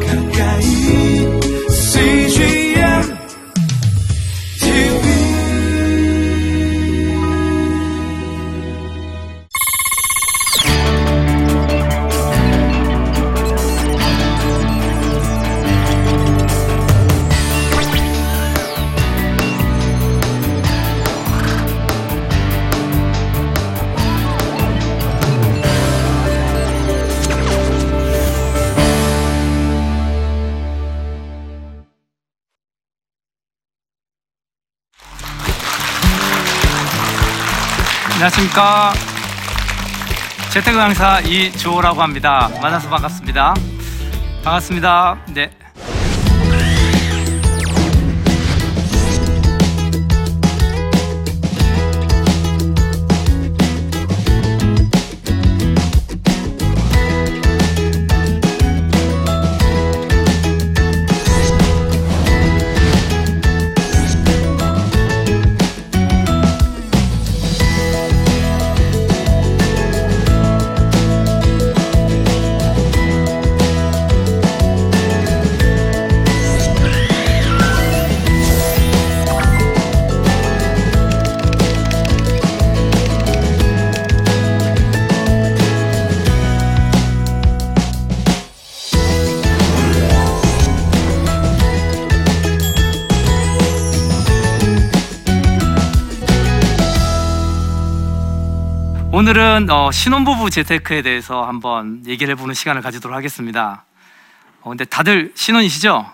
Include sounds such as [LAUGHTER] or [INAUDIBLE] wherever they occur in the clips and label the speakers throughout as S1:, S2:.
S1: 가까
S2: 안녕하십니까. 재택 강사 이주호라고 합니다. 만나서 반갑습니다. 반갑습니다. 네. 오늘은 어, 신혼부부 재테크에 대해서 한번 얘기를 해보는 시간을 가지도록 하겠습니다. 어, 근데 다들 신혼이시죠?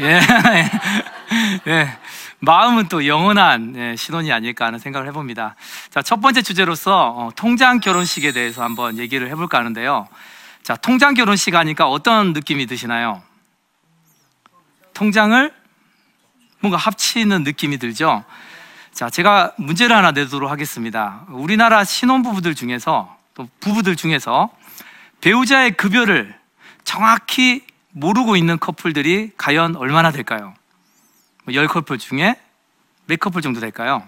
S2: 예. [LAUGHS] 예. 마음은 또 영원한 예, 신혼이 아닐까 하는 생각을 해봅니다. 자, 첫 번째 주제로서 어, 통장 결혼식에 대해서 한번 얘기를 해볼까 하는데요. 자, 통장 결혼식 하니까 어떤 느낌이 드시나요? 통장을 뭔가 합치는 느낌이 들죠? 자, 제가 문제를 하나 내도록 하겠습니다. 우리나라 신혼부부들 중에서, 또 부부들 중에서 배우자의 급여를 정확히 모르고 있는 커플들이 과연 얼마나 될까요? 뭐열 커플 중에 몇 커플 정도 될까요?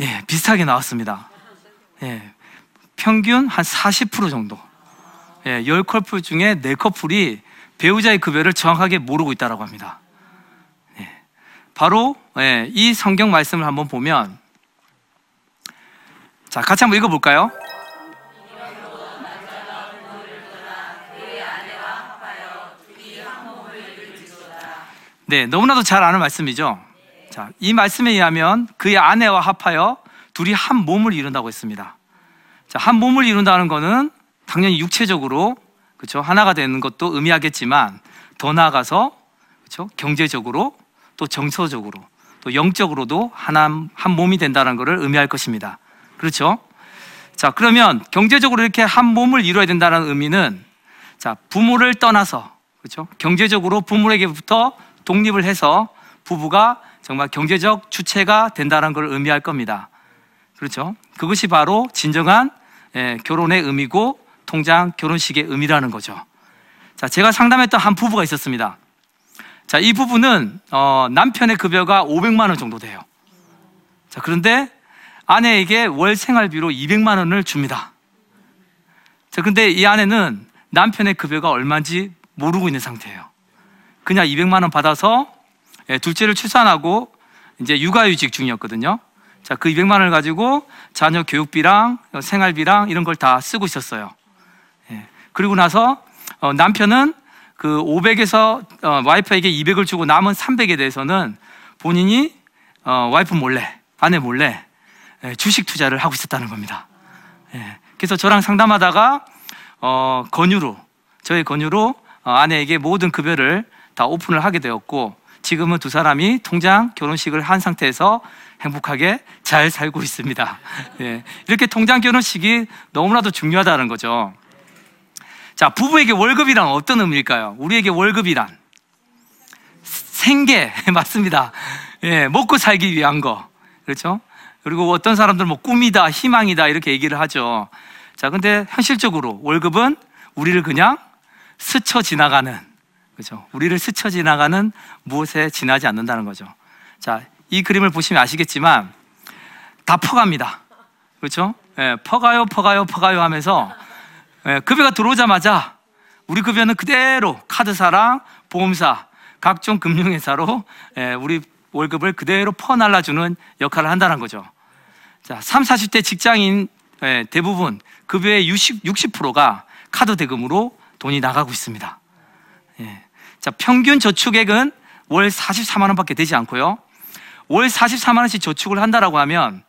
S2: 예, 비슷하게 나왔습니다. 예, 평균 한 40% 정도. 예, 열 커플 중에 네 커플이 배우자의 급여를 정확하게 모르고 있다고 합니다. 바로 예, 이 성경 말씀을 한번 보면 자 같이 한번 읽어 볼까요? 네, 너무나도 잘 아는 말씀이죠. 자, 이 말씀에 의하면 그의 아내와 합하여 둘이 한 몸을 이룬다고 했습니다. 자, 한 몸을 이룬다는 것은 당연히 육체적으로 그렇죠 하나가 되는 것도 의미하겠지만 더 나아가서 그렇죠 경제적으로 또 정서적으로 또 영적으로도 하나 한 몸이 된다는 것을 의미할 것입니다. 그렇죠? 자, 그러면 경제적으로 이렇게 한 몸을 이루어야 된다는 의미는 자, 부모를 떠나서 그렇죠? 경제적으로 부모에게부터 독립을 해서 부부가 정말 경제적 주체가 된다는 걸 의미할 겁니다. 그렇죠? 그것이 바로 진정한 예, 결혼의 의미고 통장 결혼식의 의미라는 거죠. 자, 제가 상담했던 한 부부가 있었습니다. 자, 이 부부는 어, 남편의 급여가 500만 원 정도 돼요. 자, 그런데 아내에게 월 생활비로 200만 원을 줍니다. 자, 근데 이 아내는 남편의 급여가 얼마인지 모르고 있는 상태예요. 그냥 200만 원 받아서 예, 둘째를 출산하고 이제 육아휴직 중이었거든요. 자, 그 200만 원을 가지고 자녀 교육비랑 생활비랑 이런 걸 다 쓰고 있었어요. 예, 그리고 나서 어, 남편은 그 500에서 어, 와이프에게 200을 주고 남은 300에 대해서는 본인이 어, 와이프 몰래, 아내 몰래 예, 주식 투자를 하고 있었다는 겁니다. 예, 그래서 저랑 상담하다가 어, 권유로 저의 권유로 어, 아내에게 모든 급여를 다 오픈을 하게 되었고 지금은 두 사람이 통장 결혼식을 한 상태에서 행복하게 잘 살고 있습니다. 예, 이렇게 통장 결혼식이 너무나도 중요하다는 거죠. 자, 부부에게 월급이란 어떤 의미일까요? 우리에게 월급이란 생계 [LAUGHS] 맞습니다. 예, 먹고 살기 위한 거 그렇죠? 그리고 어떤 사람들은 뭐 꿈이다, 희망이다 이렇게 얘기를 하죠. 자, 근데 현실적으로 월급은 우리를 그냥 스쳐 지나가는 그렇죠? 우리를 스쳐 지나가는 무엇에 지나지 않는다는 거죠. 자, 이 그림을 보시면 아시겠지만 다 퍼갑니다. 그렇죠? 예, 퍼가요, 퍼가요, 퍼가요 하면서 예, 급여가 들어오자마자 우리 급여는 그대로 카드사랑 보험사 각종 금융회사로 예, 우리 월급을 그대로 퍼날라주는 역할을 한다는 거죠. 자, 3, 40대 직장인 예, 대부분 급여의 60, 60%가 카드 대금으로 돈이 나가고 있습니다. 예. 자, 평균 저축액은 월 44만 원밖에 되지 않고요. 월 44만 원씩 저축을 한다라고 하면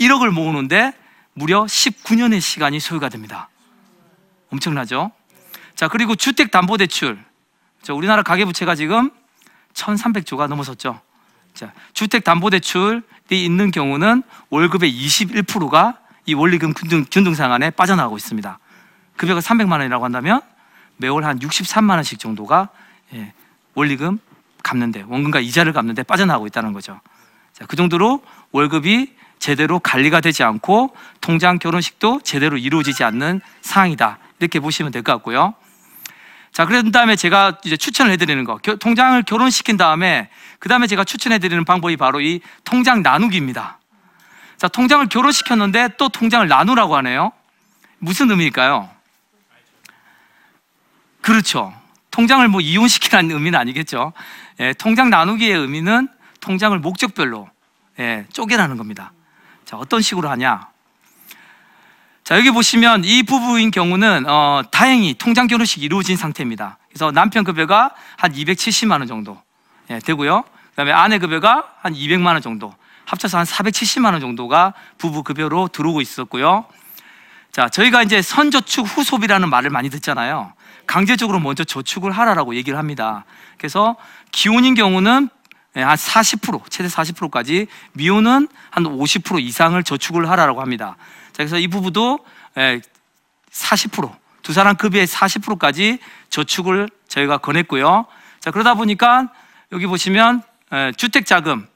S2: 1억을 모으는데 무려 19년의 시간이 소요가 됩니다. 엄청나죠? 자, 그리고 주택담보대출. 자, 우리나라 가계부채가 지금 1,300조가 넘어섰죠. 자, 주택담보대출이 있는 경우는 월급의 21%가 이 원리금 균등, 균등상한에 빠져나가고 있습니다. 급여가 300만 원이라고 한다면 매월 한 63만 원씩 정도가 예, 원리금 갚는데 원금과 이자를 갚는데 빠져나가고 있다는 거죠. 자, 그 정도로 월급이 제대로 관리가 되지 않고 통장 결혼식도 제대로 이루어지지 않는 상황이다. 이렇게 보시면 될 것 같고요. 자, 그런 다음에 제가 이제 추천을 해드리는 거. 겨- 통장을 결혼시킨 다음에 그 다음에 제가 추천해드리는 방법이 바로 이 통장 나누기입니다. 자, 통장을 결혼시켰는데 또 통장을 나누라고 하네요. 무슨 의미일까요? 그렇죠. 통장을 뭐 이혼시키라는 의미는 아니겠죠. 예, 통장 나누기의 의미는 통장을 목적별로 예, 쪼개라는 겁니다. 자, 어떤 식으로 하냐? 자, 여기 보시면 이 부부인 경우는 어, 다행히 통장 결혼식이 이루어진 상태입니다. 그래서 남편 급여가 한 270만 원 정도 예, 되고요. 그다음에 아내 급여가 한 200만 원 정도, 합쳐서 한 470만 원 정도가 부부 급여로 들어오고 있었고요. 자, 저희가 이제 선저축 후소비라는 말을 많이 듣잖아요. 강제적으로 먼저 저축을 하라라고 얘기를 합니다. 그래서 기혼인 경우는 예, 한 40%, 최대 40%까지, 미혼은 한 50% 이상을 저축을 하라라고 합니다. 자, 그래서 이 부부도 예, 40%, 두 사람 급여의 40%까지 저축을 저희가 권했고요. 자, 그러다 보니까 여기 보시면 예, 주택자금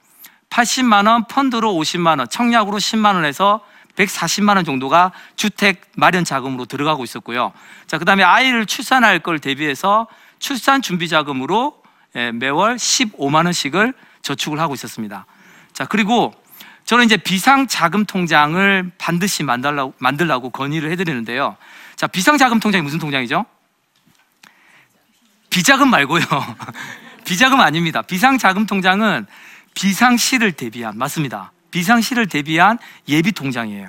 S2: 80만 원, 펀드로 50만 원, 청약으로 10만 원 에서 140만 원 정도가 주택 마련 자금으로 들어가고 있었고요. 자, 그다음에 아이를 출산할 걸 대비해서 출산 준비 자금으로 예, 매월 15만 원씩을 저축을 하고 있었습니다. 자, 그리고 저는 이제 비상 자금 통장을 반드시 만들라고 만들라고 건의를 해 드리는데요. 자, 비상 자금 통장이 무슨 통장이죠? 비자금 말고요. [LAUGHS] 비자금 아닙니다. 비상 자금 통장은 비상시를 대비한 맞습니다. 비상시를 대비한 예비 통장이에요.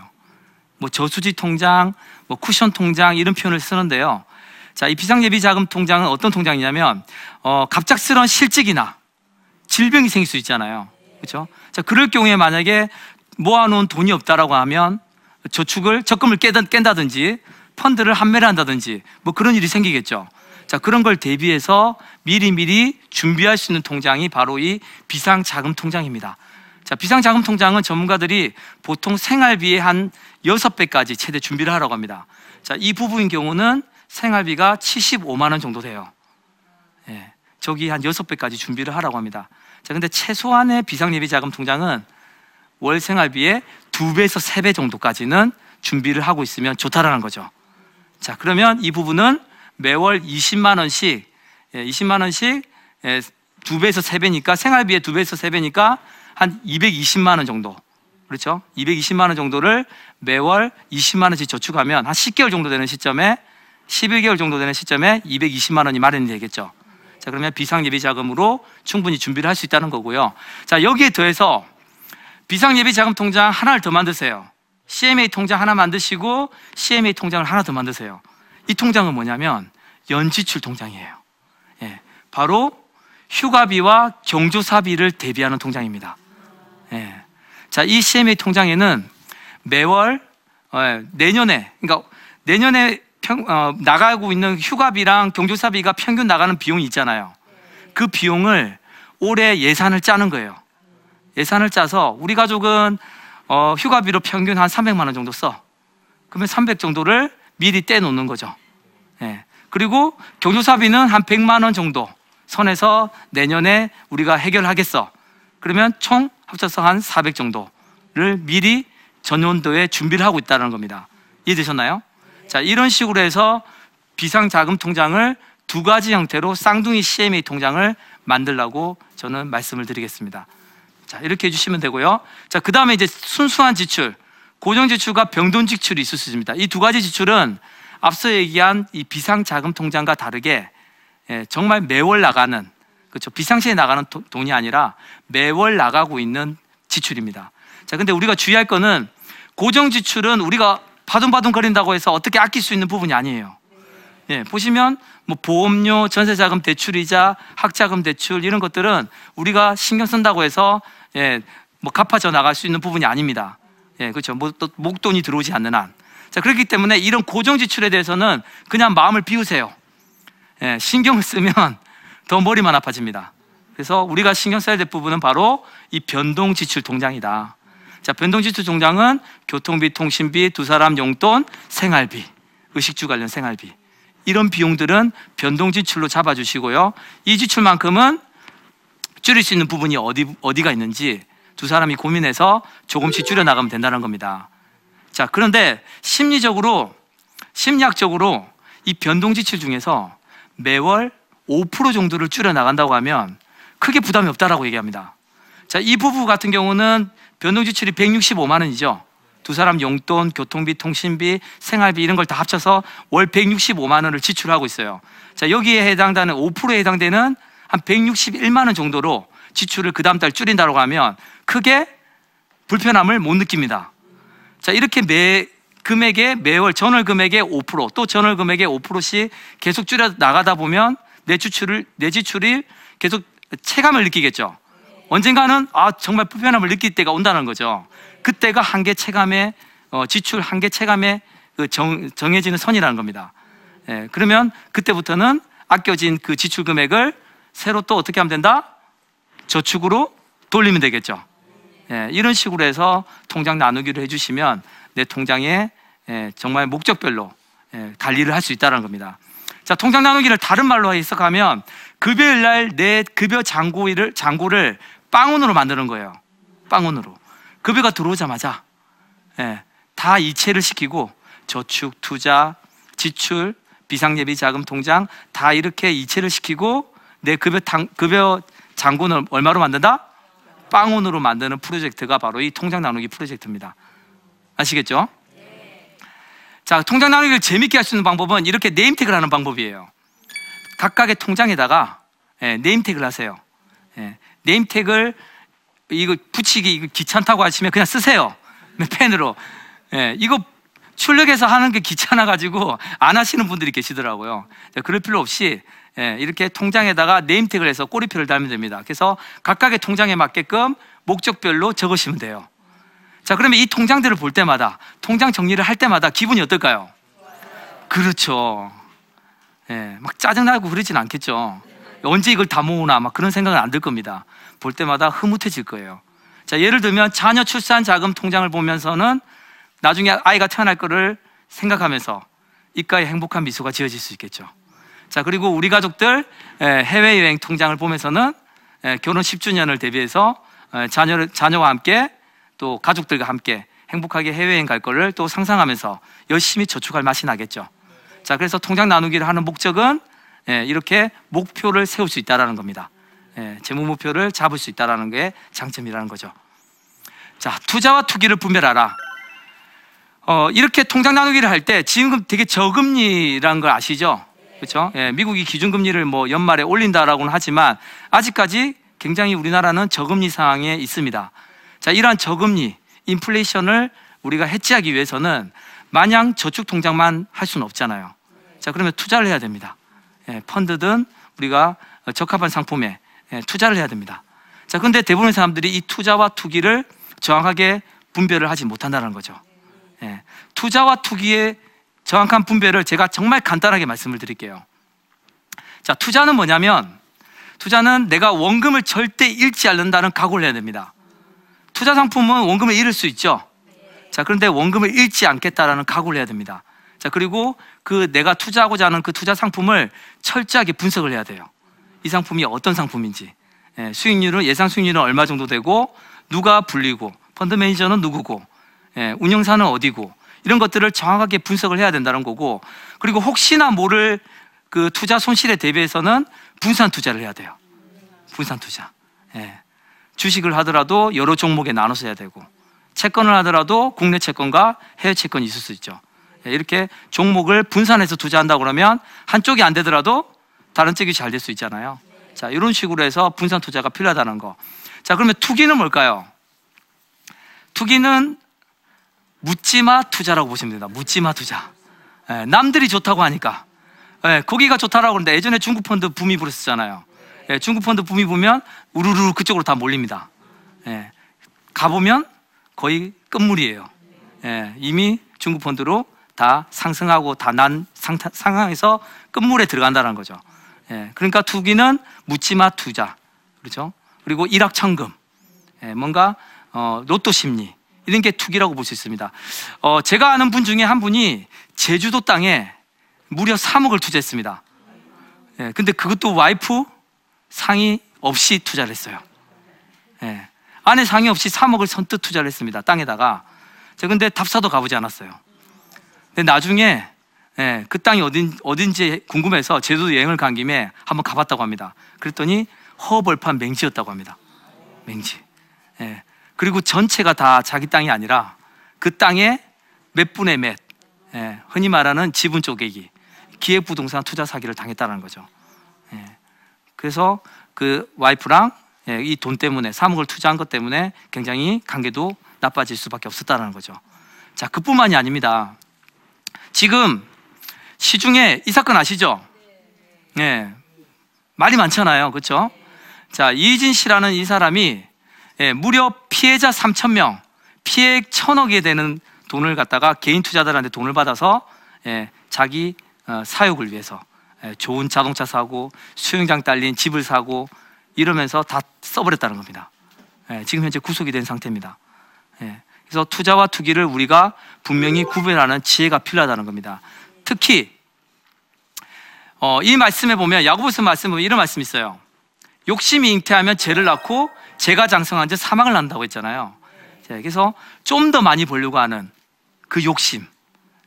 S2: 뭐 저수지 통장, 뭐 쿠션 통장 이런 표현을 쓰는데요. 자, 이 비상 예비 자금 통장은 어떤 통장이냐면 어, 갑작스러운 실직이나 질병이 생길 수 있잖아요. 그렇죠? 자, 그럴 경우에 만약에 모아놓은 돈이 없다라고 하면 저축을 적금을 깬다든지 펀드를 판매를 한다든지 뭐 그런 일이 생기겠죠. 자, 그런 걸 대비해서 미리미리 준비할 수 있는 통장이 바로 이 비상 자금 통장입니다. 자, 비상 자금 통장은 전문가들이 보통 생활비의 한 6배까지 최대 준비를 하라고 합니다. 자, 이 부부인 경우는 생활비가 75만 원 정도 돼요. 예. 저기 한 6배까지 준비를 하라고 합니다. 자, 근데 최소한의 비상예비 자금 통장은 월 생활비의 2배에서 3배 정도까지는 준비를 하고 있으면 좋다라는 거죠. 자, 그러면 이 부분은 매월 20만 원씩, 예, 20만 원씩 예, 2배에서 3배니까 생활비의 2배에서 3배니까 한 220만 원 정도. 그렇죠? 220만 원 정도를 매월 20만 원씩 저축하면 한 10개월 정도 되는 시점에 11개월 정도 되는 시점에 220만 원이 마련이 되겠죠. 자, 그러면 비상 예비 자금으로 충분히 준비를 할 수 있다는 거고요. 자, 여기에 더해서 비상 예비 자금 통장 하나를 더 만드세요. CMA 통장 하나 만드시고 CMA 통장을 하나 더 만드세요. 이 통장은 뭐냐면 연지출 통장이에요. 예, 바로 휴가비와 경조사비를 대비하는 통장입니다. 예. 자, 이 CMA 통장에는 매월 어, 내년에 그러니까 내년에 평, 어, 나가고 있는 휴가비랑 경조사비가 평균 나가는 비용이 있잖아요. 그 비용을 올해 예산을 짜는 거예요. 예산을 짜서 우리 가족은 어, 휴가비로 평균 한 300만 원 정도 써. 그러면 300 정도를 미리 떼놓는 거죠. 예. 그리고 경조사비는 한 100만 원 정도 선에서 내년에 우리가 해결하겠어. 그러면 총 합쳐서 한 400 정도를 미리 전년도에 준비를 하고 있다는 겁니다. 이해되셨나요? 자, 이런 식으로 해서 비상자금 통장을 두 가지 형태로 쌍둥이 CMA 통장을 만들라고 저는 말씀을 드리겠습니다. 자, 이렇게 해주시면 되고요. 자, 그 다음에 이제 순수한 지출, 고정 지출과 병돈 지출이 있을 수 있습니다. 이 두 가지 지출은 앞서 얘기한 이 비상자금 통장과 다르게 예, 정말 매월 나가는 그렇죠 비상시에 나가는 도- 돈이 아니라 매월 나가고 있는 지출입니다. 자, 근데 우리가 주의할 거는 고정 지출은 우리가 바둥바둥 거린다고 해서 어떻게 아낄 수 있는 부분이 아니에요. 예, 보시면 뭐 보험료, 전세자금 대출이자, 학자금 대출 이런 것들은 우리가 신경 쓴다고 해서 예, 뭐 갚아져 나갈 수 있는 부분이 아닙니다. 예, 그렇죠. 뭐 또 목돈이 들어오지 않는 한. 자, 그렇기 때문에 이런 고정 지출에 대해서는 그냥 마음을 비우세요. 예, 신경을 쓰면 더 머리만 아파집니다. 그래서 우리가 신경 써야 될 부분은 바로 이 변동 지출 통장이다. 자, 변동 지출 통장은 교통비, 통신비, 두 사람 용돈, 생활비, 의식주 관련 생활비. 이런 비용들은 변동 지출로 잡아 주시고요. 이 지출만큼은 줄일 수 있는 부분이 어디 어디가 있는지 두 사람이 고민해서 조금씩 줄여 나가면 된다는 겁니다. 자, 그런데 심리적으로 심리학적으로 이 변동 지출 중에서 매월 5% 정도를 줄여 나간다고 하면 크게 부담이 없다라고 얘기합니다. 자, 이 부부 같은 경우는 변동 지출이 165만 원이죠. 두 사람 용돈, 교통비, 통신비, 생활비 이런 걸 다 합쳐서 월 165만 원을 지출하고 있어요. 자, 여기에 해당되는 5%에 해당되는 한 161만 원 정도로 지출을 그 다음 달 줄인다고 하면 크게 불편함을 못 느낍니다. 자, 이렇게 매 금액의 매월 전월 금액의 5%또 전월 금액의 5%씩 계속 줄여 나가다 보면 내 지출을 내 지출이 계속 체감을 느끼겠죠. 언젠가는 아 정말 불편함을 느낄 때가 온다는 거죠. 그때가 한계 체감의 어, 지출 한계 체감의 그 정, 정해지는 선이라는 겁니다. 예, 그러면 그때부터는 아껴진 그 지출 금액을 새로 또 어떻게 하면 된다? 저축으로 돌리면 되겠죠. 예, 이런 식으로 해서 통장 나누기를 해주시면 내 통장에 예, 정말 목적별로 예, 관리를 할 수 있다는 겁니다. 자, 통장 나누기를 다른 말로 해석하면 급여일 날 내 급여 잔고를 잔고를 빵원으로 만드는 거예요. 빵원으로. 급여가 들어오자마자 예, 다 이체를 시키고 저축, 투자, 지출, 비상예비 자금 통장 다 이렇게 이체를 시키고 내 급여 당, 급여 잔고는 얼마로 만든다? 빵원으로 만드는 프로젝트가 바로 이 통장 나누기 프로젝트입니다. 아시겠죠? 자, 통장 나누기를 재밌게 할 수 있는 방법은 이렇게 네임택을 하는 방법이에요. 각각의 통장에다가 예, 네임택을 하세요. 예, 네임택을 이거 붙이기 이거 귀찮다고 하시면 그냥 쓰세요. 펜으로. 예, 이거 출력해서 하는 게 귀찮아 가지고 안 하시는 분들이 계시더라고요. 자, 그럴 필요 없이 예, 이렇게 통장에다가 네임택을 해서 꼬리표를 달면 됩니다. 그래서 각각의 통장에 맞게끔 목적별로 적으시면 돼요. 자, 그러면 이 통장들을 볼 때마다 통장 정리를 할 때마다 기분이 어떨까요? 그렇죠. 예, 막 짜증나고 그러진 않겠죠. 언제 이걸 다 모으나 막 그런 생각은 안 들 겁니다. 볼 때마다 흐뭇해질 거예요. 자, 예를 들면 자녀 출산 자금 통장을 보면서는 나중에 아이가 태어날 거를 생각하면서 입가에 행복한 미소가 지어질 수 있겠죠. 자, 그리고 우리 가족들 예, 해외여행 통장을 보면서는 예, 결혼 10주년을 대비해서 예, 자녀를, 자녀와 함께 또 가족들과 함께 행복하게 해외여행 갈 거를 또 상상하면서 열심히 저축할 맛이 나겠죠. 자, 그래서 통장 나누기를 하는 목적은 예, 이렇게 목표를 세울 수 있다라는 겁니다. 예, 재무 목표를 잡을 수 있다라는 게 장점이라는 거죠. 자, 투자와 투기를 분별하라. 어, 이렇게 통장 나누기를 할 때 지금 되게 저금리라는 걸 아시죠? 그렇죠? 예, 미국이 기준금리를 뭐 연말에 올린다라고는 하지만 아직까지 굉장히 우리나라는 저금리 상황에 있습니다. 자, 이러한 저금리, 인플레이션을 우리가 해치하기 위해서는 마냥 저축 통장만 할 수는 없잖아요. 자, 그러면 투자를 해야 됩니다. 예, 펀드든 우리가 적합한 상품에 예, 투자를 해야 됩니다. 자, 근데 대부분의 사람들이 이 투자와 투기를 정확하게 분별을 하지 못한다는 거죠. 예, 투자와 투기의 정확한 분별을 제가 정말 간단하게 말씀을 드릴게요. 자, 투자는 뭐냐면 투자는 내가 원금을 절대 잃지 않는다는 각오를 해야 됩니다. 투자 상품은 원금을 잃을 수 있죠. 자, 그런데 원금을 잃지 않겠다라는 각오를 해야 됩니다. 자, 그리고 그 내가 투자하고자 하는 그 투자 상품을 철저하게 분석을 해야 돼요. 이 상품이 어떤 상품인지, 예, 수익률은 예상 수익률은 얼마 정도 되고 누가 불리고 펀드 매니저는 누구고 예, 운영사는 어디고 이런 것들을 정확하게 분석을 해야 된다는 거고 그리고 혹시나 모를 그 투자 손실에 대비해서는 분산 투자를 해야 돼요. 분산 투자. 예. 주식을 하더라도 여러 종목에 나눠서 해야 되고 채권을 하더라도 국내 채권과 해외 채권이 있을 수 있죠. 예, 이렇게 종목을 분산해서 투자한다 그러면 한쪽이 안 되더라도 다른 쪽이 잘 될 수 있잖아요. 자, 이런 식으로 해서 분산 투자가 필요하다는 거. 자, 그러면 투기는 뭘까요? 투기는 묻지마 투자라고 보시면 됩니다. 묻지마 투자. 예, 남들이 좋다고 하니까. 예, 거기가 좋다라고 그러는데 예전에 중국 펀드 붐이 불었었잖아요. 예, 중국 펀드 붐이 보면 우르르 그쪽으로 다 몰립니다. 예, 가보면 거의 끝물이에요. 예, 이미 중국 펀드로 다 상승하고 다난 상황에서 끝물에 들어간다는 거죠. 예, 그러니까 투기는 묻지마 투자. 그렇죠? 그리고 일확천금. 예, 뭔가 어, 로또 심리. 이런 게 투기라고 볼 수 있습니다. 어, 제가 아는 분 중에 한 분이 제주도 땅에 무려 3억을 투자했습니다. 예, 근데 그것도 와이프 상의 없이 투자를 했어요. 예, 아내 상의 없이 3억을 선뜻 투자를 했습니다. 땅에다가. 제가 근데 답사도 가보지 않았어요. 근데 나중에 예, 그 땅이 어딘, 어딘지 궁금해서 제주도 여행을 간 김에 한번 가봤다고 합니다. 그랬더니 허벌판 맹지였다고 합니다. 맹지. 예. 그리고 전체가 다 자기 땅이 아니라 그 땅에 몇 분의 몇, 예. 흔히 말하는 지분 쪼개기, 기획부동산 투자 사기를 당했다는 거죠. 예. 그래서 그 와이프랑 예, 이돈 때문에 3억을 투자한 것 때문에 굉장히 관계도 나빠질 수밖에 없었다는 거죠. 자, 그뿐만이 아닙니다. 지금 시중에 이 사건 아시죠? 예. 말이 많잖아요. 그렇죠? 자, 이진 씨라는 이 사람이 예, 무려 피해자 3천 명, 피해액 천억에 되는 돈을 갖다가 개인 투자자들한테 돈을 받아서 예, 자기 어, 사육을 위해서 예, 좋은 자동차 사고 수영장 딸린 집을 사고 이러면서 다 써버렸다는 겁니다. 예, 지금 현재 구속이 된 상태입니다. 예, 그래서 투자와 투기를 우리가 분명히 구별하는 지혜가 필요하다는 겁니다. 특히 어, 이 말씀에 보면 야고보서 말씀에 보면 이런 말씀이 있어요. 욕심이 잉태하면 죄를 낳고 죄가 장성한 지 사망을 낳는다고 했잖아요. 예, 그래서 좀 더 많이 벌려고 하는 그 욕심,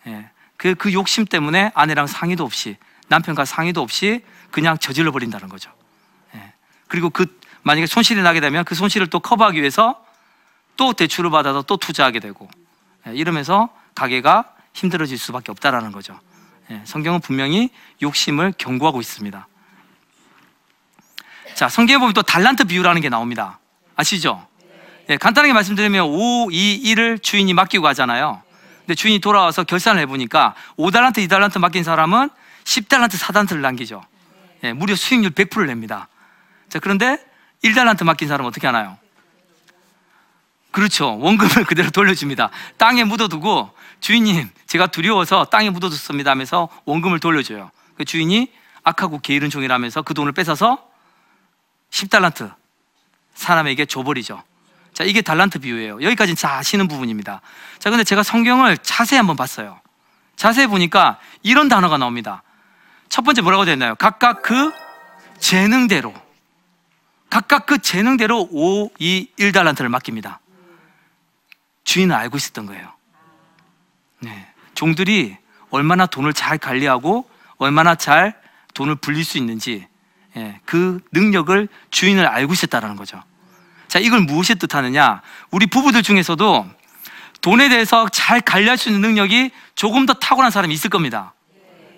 S2: 예, 그, 그 욕심 때문에 아내랑 상의도 없이 남편과 상의도 없이 그냥 저질러 버린다는 거죠. 예, 그리고 그 만약에 손실이 나게 되면 그 손실을 또 커버하기 위해서 또 대출을 받아서 또 투자하게 되고 예, 이러면서 가게가 힘들어질 수밖에 없다라는 거죠. 예, 성경은 분명히 욕심을 경고하고 있습니다. 자, 성경에 보면 또 달란트 비유라는 게 나옵니다. 아시죠? 예, 간단하게 말씀드리면 5, 2, 1을 주인이 맡기고 가잖아요. 근데 주인이 돌아와서 결산을 해보니까 5달란트, 2달란트 맡긴 사람은 10달란트, 4달란트를 남기죠. 예, 무려 수익률 100%를 냅니다. 자, 그런데 1달란트 맡긴 사람은 어떻게 하나요? 그렇죠. 원금을 그대로 돌려줍니다. 땅에 묻어두고 주인님, 제가 두려워서 땅에 묻어뒀습니다 하면서 원금을 돌려줘요. 그 주인이 악하고 게으른 종이라면서 그 돈을 뺏어서 10달란트 사람에게 줘버리죠. 자, 이게 달란트 비유예요. 여기까지는 다 아시는 부분입니다. 자, 근데 제가 성경을 자세히 한번 봤어요. 자세히 보니까 이런 단어가 나옵니다. 첫 번째 뭐라고 되어 있나요? 각각 그 재능대로. 각각 그 재능대로 5, 2, 1달란트를 맡깁니다. 주인은 알고 있었던 거예요. 네. 종들이 얼마나 돈을 잘 관리하고 얼마나 잘 돈을 불릴 수 있는지 예, 그 능력을 주인을 알고 있었다는 거죠. 자, 이걸 무엇이 뜻하느냐? 우리 부부들 중에서도 돈에 대해서 잘 관리할 수 있는 능력이 조금 더 탁월한 사람이 있을 겁니다.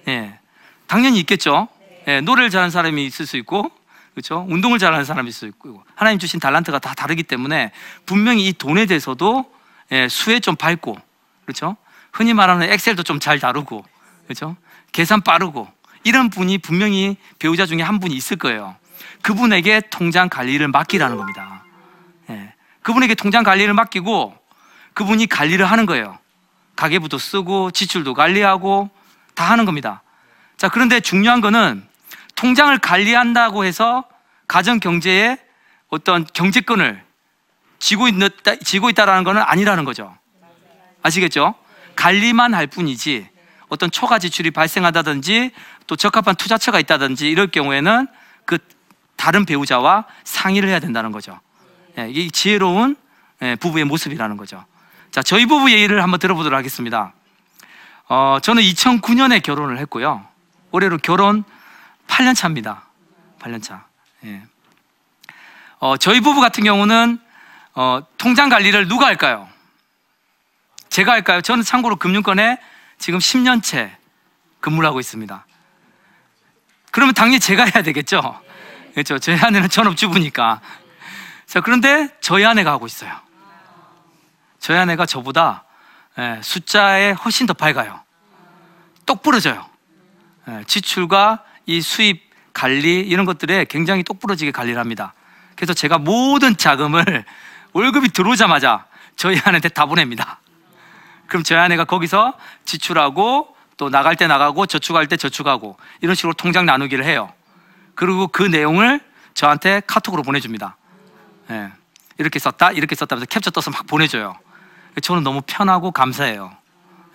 S2: 예, 당연히 있겠죠. 예, 노래를 잘하는 사람이 있을 수 있고, 그렇죠? 운동을 잘하는 사람이 있을 수 있고, 하나님 주신 달란트가 다 다르기 때문에 분명히 이 돈에 대해서도 예, 수에 좀 밝고, 그렇죠? 흔히 말하는 엑셀도 좀 잘 다루고, 그렇죠? 계산 빠르고, 이런 분이 분명히 배우자 중에 한 분이 있을 거예요. 그분에게 통장 관리를 맡기라는 겁니다. 예. 그분에게 통장 관리를 맡기고 그분이 관리를 하는 거예요. 가계부도 쓰고 지출도 관리하고 다 하는 겁니다. 자, 그런데 중요한 거는 통장을 관리한다고 해서 가정 경제에 어떤 경제권을 쥐고 있다, 쥐고 있다라는 것은 아니라는 거죠. 아시겠죠? 관리만 할 뿐이지 어떤 초과 지출이 발생하다든지 또 적합한 투자처가 있다든지 이럴 경우에는 그 다른 배우자와 상의를 해야 된다는 거죠. 예, 이게 지혜로운 예, 부부의 모습이라는 거죠. 자, 저희 부부 얘기를 한번 들어보도록 하겠습니다. 어, 저는 2009년에 결혼을 했고요. 올해로 결혼 8년 차입니다. 8년 차. 예. 어, 저희 부부 같은 경우는 어, 통장 관리를 누가 할까요? 제가 할까요? 저는 참고로 금융권에 지금 10년째 근무를 하고 있습니다. 그러면 당연히 제가 해야 되겠죠? 그렇죠. 저희 아내는 전업주부니까. 자, 그런데 저희 아내가 하고 있어요. 저희 아내가 저보다 예, 숫자에 훨씬 더 밝아요. 똑 부러져요. 예, 지출과 이 수입 관리 이런 것들에 굉장히 똑부러지게 관리를 합니다. 그래서 제가 모든 자금을 월급이 들어오자마자 저희 아내한테 다 보냅니다. 그럼 저희 아내가 거기서 지출하고 또 나갈 때 나가고 저축할 때 저축하고 이런 식으로 통장 나누기를 해요. 그리고 그 내용을 저한테 카톡으로 보내줍니다. 예, 이렇게 썼다, 이렇게 썼다 하면서 캡처 떠서 막 보내줘요. 저는 너무 편하고 감사해요.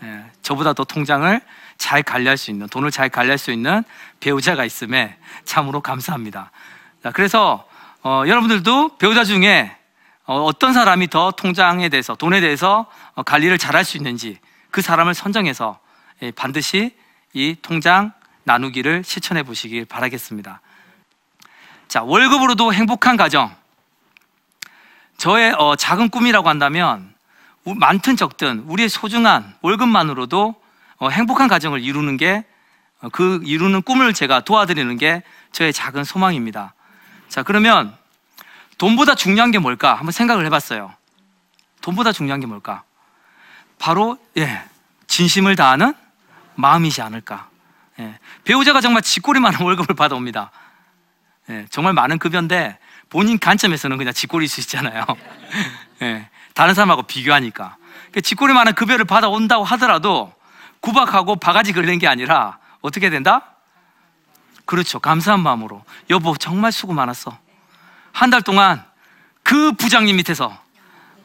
S2: 예, 저보다 더 통장을 잘 관리할 수 있는, 돈을 잘 관리할 수 있는 배우자가 있음에 참으로 감사합니다. 자, 그래서 어, 여러분들도 배우자 중에 어, 떤 사람이 더 통장에 대해서, 돈에 대해서 어, 관리를 잘할 수 있는지 그 사람을 선정해서 예, 반드시 이 통장 나누기를 실천해 보시길 바라겠습니다. 자, 월급으로도 행복한 가정. 저의 어, 작은 꿈이라고 한다면 우- 많든 적든 우리의 소중한 월급만으로도 어, 행복한 가정을 이루는 게 그 이루는 꿈을 제가 도와드리는 게 저의 작은 소망입니다. 자, 그러면 돈보다 중요한 게 뭘까? 한번 생각을 해봤어요. 돈보다 중요한 게 뭘까? 바로 예, 진심을 다하는 마음이지 않을까? 예, 배우자가 정말 쥐꼬리 많은 [LAUGHS] 월급을 받아옵니다. 예, 정말 많은 급여인데 본인 관점에서는 그냥 쥐꼬리일 수 있잖아요. [LAUGHS] 예, 다른 사람하고 비교하니까. 그 쥐꼬리 많은 급여를 받아온다고 하더라도 구박하고 바가지 걸리는 게 아니라 어떻게 된다? 그렇죠. 감사한 마음으로. 여보, 정말 수고 많았어. 한 달 동안 그 부장님 밑에서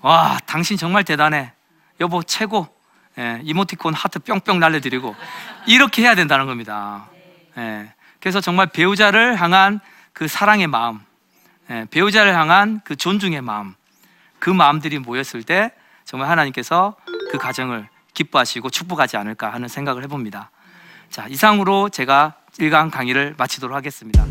S2: 와, 당신 정말 대단해. 여보, 최고. 예, 이모티콘 하트 뿅뿅 날려드리고 이렇게 해야 된다는 겁니다. 예, 그래서 정말 배우자를 향한 그 사랑의 마음, 예, 배우자를 향한 그 존중의 마음, 그 마음들이 모였을 때 정말 하나님께서 그 가정을 기뻐하시고 축복하지 않을까 하는 생각을 해봅니다. 자, 이상으로 제가 1강 강의를 마치도록 하겠습니다.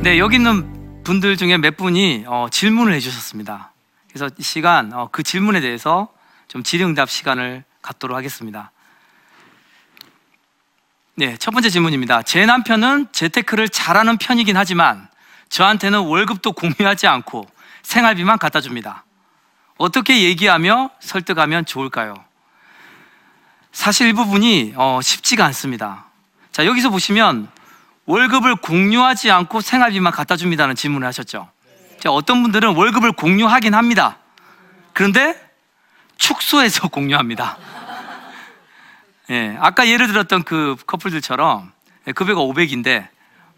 S2: 네, 여기 있는 분들 중에 몇 분이 어, 질문을 해주셨습니다. 그래서 이 시간 어, 그 질문에 대해서 좀 질의응답 시간을 갖도록 하겠습니다. 네, 첫 번째 질문입니다. 제 남편은 재테크를 잘하는 편이긴 하지만 저한테는 월급도 공유하지 않고 생활비만 갖다 줍니다. 어떻게 얘기하며 설득하면 좋을까요? 사실 이 부분이 어, 쉽지가 않습니다. 자, 여기서 보시면 월급을 공유하지 않고 생활비만 갖다 줍니다는 질문을 하셨죠. 자, 어떤 분들은 월급을 공유하긴 합니다. 그런데 축소해서 [LAUGHS] 공유합니다. 예, 아까 예를 들었던 그 커플들처럼 예, 급여가 500인데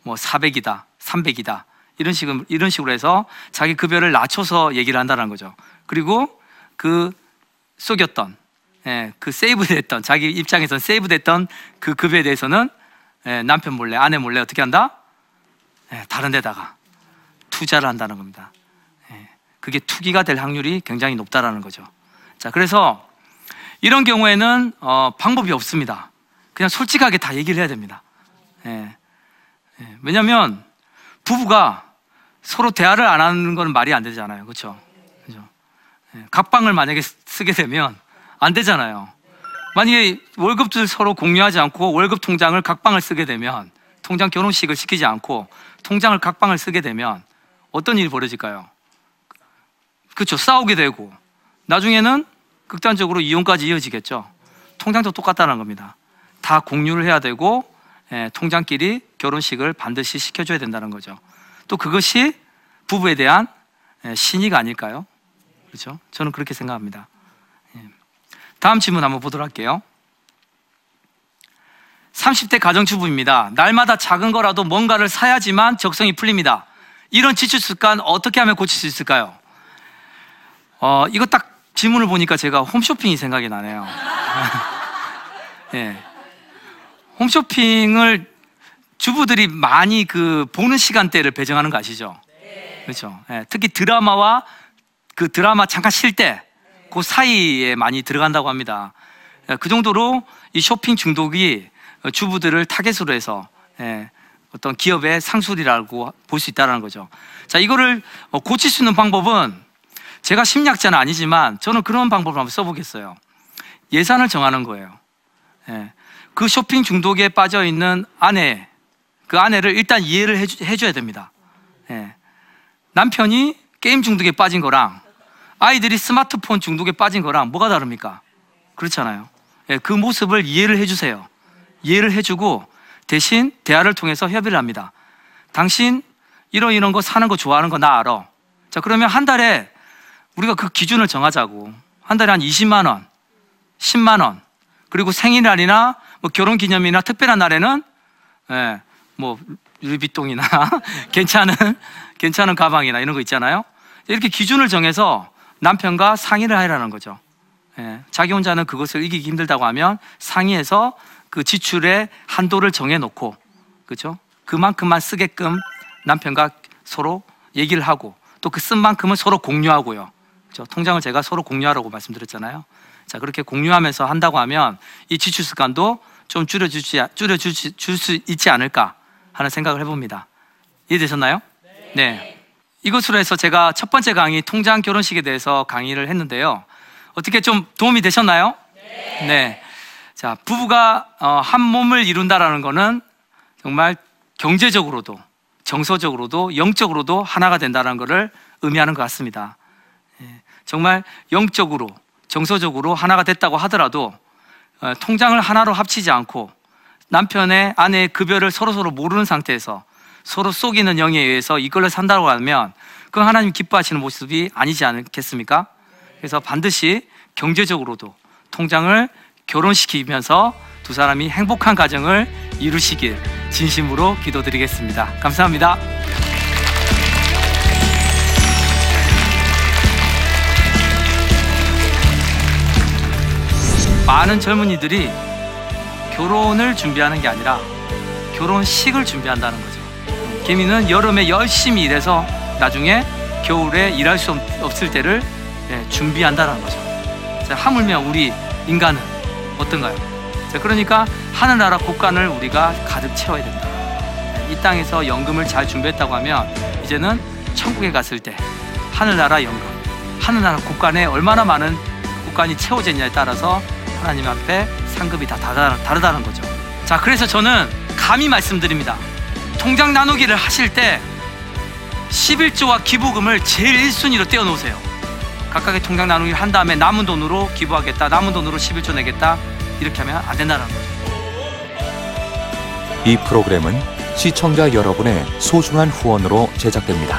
S2: 뭐 400이다, 300이다 이런 식으로 이런 식으로 해서 자기 급여를 낮춰서 얘기를 한다는 거죠. 그리고 그 속였던 예, 그 세이브됐던 자기 입장에서 세이브됐던 그 급여에 대해서는 예, 남편 몰래 아내 몰래 어떻게 한다? 예, 다른 데다가 투자를 한다는 겁니다. 예, 그게 투기가 될 확률이 굉장히 높다라는 거죠. 자, 그래서 이런 경우에는 어, 방법이 없습니다. 그냥 솔직하게 다 얘기를 해야 됩니다. 예, 예, 왜냐하면 부부가 서로 대화를 안 하는 건 말이 안 되잖아요, 그렇죠? 그죠? 예, 각방을 만약에 쓰- 쓰게 되면 안 되잖아요. 만약에 월급들 서로 공유하지 않고 월급 통장을 각방을 쓰게 되면 통장 결혼식을 시키지 않고 통장을 각방을 쓰게 되면 어떤 일이 벌어질까요? 그렇죠. 싸우게 되고 나중에는 극단적으로 이혼까지 이어지겠죠. 통장도 똑같다는 겁니다. 다 공유를 해야 되고 예, 통장끼리 결혼식을 반드시 시켜줘야 된다는 거죠. 또 그것이 부부에 대한 예, 신의가 아닐까요? 그렇죠? 저는 그렇게 생각합니다. 예. 다음 질문 한번 보도록 할게요. 30대 가정주부입니다. 날마다 작은 거라도 뭔가를 사야지만 적성이 풀립니다. 이런 지출 습관 어떻게 하면 고칠 수 있을까요? 어, 이거 딱 질문을 보니까 제가 홈쇼핑이 생각이 나네요. [LAUGHS] 예. 홈쇼핑을 주부들이 많이 그 보는 시간대를 배정하는 거 아시죠? 그렇죠. 예, 특히 드라마와 그 드라마 잠깐 쉴 때 그 사이에 많이 들어간다고 합니다. 예, 그 정도로 이 쇼핑 중독이 주부들을 타겟으로 해서 예, 어떤 기업의 상술이라고 볼 수 있다는 거죠. 자, 이거를 어, 고칠 수 있는 방법은 제가 심리학자는 아니지만 저는 그런 방법을 한번 써보겠어요. 예산을 정하는 거예요. 예, 그 쇼핑 중독에 빠져 있는 아내, 그 아내를 일단 이해를 해줘야 됩니다. 예. 남편이 게임 중독에 빠진 거랑 아이들이 스마트폰 중독에 빠진 거랑 뭐가 다릅니까? 그렇잖아요. 예, 그 모습을 이해를 해주세요. 이해를 해주고 대신 대화를 통해서 협의를 합니다. 당신 이런 이런 거 사는 거 좋아하는 거 나 알아. 자 그러면 한 달에 우리가 그 기준을 정하자고. 한 달에 한 20만 원, 10만 원. 그리고 생일날이나 뭐 결혼 기념이나 특별한 날에는 예, 뭐 루이비통이나 [LAUGHS] 괜찮은 괜찮은 가방이나 이런 거 있잖아요. 이렇게 기준을 정해서 남편과 상의를 하라는 거죠. 예, 자기 혼자는 그것을 이기기 힘들다고 하면 상의해서 그 지출의 한도를 정해놓고 그렇죠? 그만큼만 쓰게끔 남편과 서로 얘기를 하고 또 그 쓴 만큼은 서로 공유하고요. 그렇죠? 통장을 제가 서로 공유하라고 말씀드렸잖아요. 자 그렇게 공유하면서 한다고 하면 이 지출 습관도 좀 줄여주지 줄여줄 수 있지 않을까 하는 생각을 해봅니다. 이해되셨나요? 네. 이것으로 해서 제가 첫 번째 강의 통장 결혼식에 대해서 강의를 했는데요. 어떻게 좀 도움이 되셨나요? 네. 자, 부부가 어, 한 몸을 이룬다라는 것은 정말 경제적으로도 정서적으로도 영적으로도 하나가 된다는 것을 의미하는 것 같습니다. 예, 정말 영적으로 정서적으로 하나가 됐다고 하더라도 어, 통장을 하나로 합치지 않고 남편의 아내의 급여를 서로 서로 모르는 상태에서 서로 속이는 영에 의해서 이걸로 산다고 하면 그건 하나님 기뻐하시는 모습이 아니지 않겠습니까? 그래서 반드시 경제적으로도 통장을 결혼시키면서 두 사람이 행복한 가정을 이루시길 진심으로 기도드리겠습니다. 감사합니다. 많은 젊은이들이 결혼을 준비하는 게 아니라 결혼식을 준비한다는 거죠. 개미는 여름에 열심히 일해서 나중에 겨울에 일할 수 없- 없을 때를 예, 준비한다는 거죠. 자, 하물며 우리 인간은 어떤가요? 자, 그러니까 하늘나라 곳간을 우리가 가득 채워야 된다. 이 땅에서 연금을 잘 준비했다고 하면 이제는 천국에 갔을 때 하늘나라 연금, 하늘나라 곳간에 얼마나 많은 곳간이 채워졌냐에 따라서 하나님 앞에 상급이 다 다르다, 다르다는 거죠. 자, 그래서 저는 감히 말씀드립니다. 통장 나누기를 하실 때 11조와 기부금을 제일 1순위로 떼어놓으세요. 각각의 통장 나누기를 한 다음에 남은 돈으로 기부하겠다, 남은 돈으로 11조 내겠다 이렇게 하면 안 된다는 거죠.
S3: 이 프로그램은 시청자 여러분의 소중한 후원으로 제작됩니다.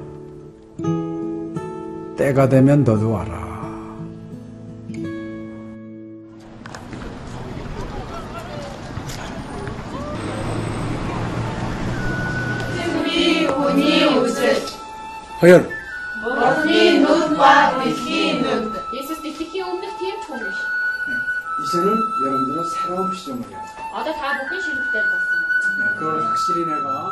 S4: 때가 되면 너도 와라. 허연.
S5: 머니 눈과 비키 눈.
S4: 네, 이제는 여러분들은 새로운 시점을 해야
S5: 아, 다 먹기 싫을 때 봤어.
S4: 그걸 확실히 내가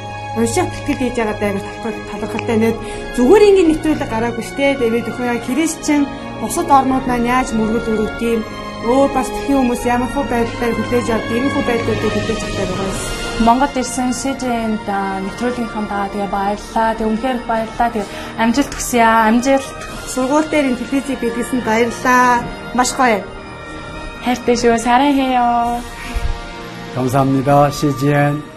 S6: уншаад тэтгэл хийж байгаа даа талхал талархалтай нэт зүгээр ингээд нэвтрүүлэг гараагүй штэ тэгээд өхөө яг христчэн бусад орнууд маань яаж мөргөл өрөвт юм өөр бас тхэн хүмүүс ямар хөө байдлаар хүлээж авд ийм хөө байдлуудыг хүлээж авдаг байгаа юм.
S7: Монгол ирсэн СЖН-д нэвтрүүлгийнхаа даа тэгээ баярлаа. Тэг үнхээр их баярлаа. Тэг амжилт хүсье аа. Амжилт.
S6: Сургууль дээр ин телевизийг бидлсэн баярлаа. Маш гоё.
S7: хайртай шүү. 사랑해요.
S4: 감사합니다. CGN.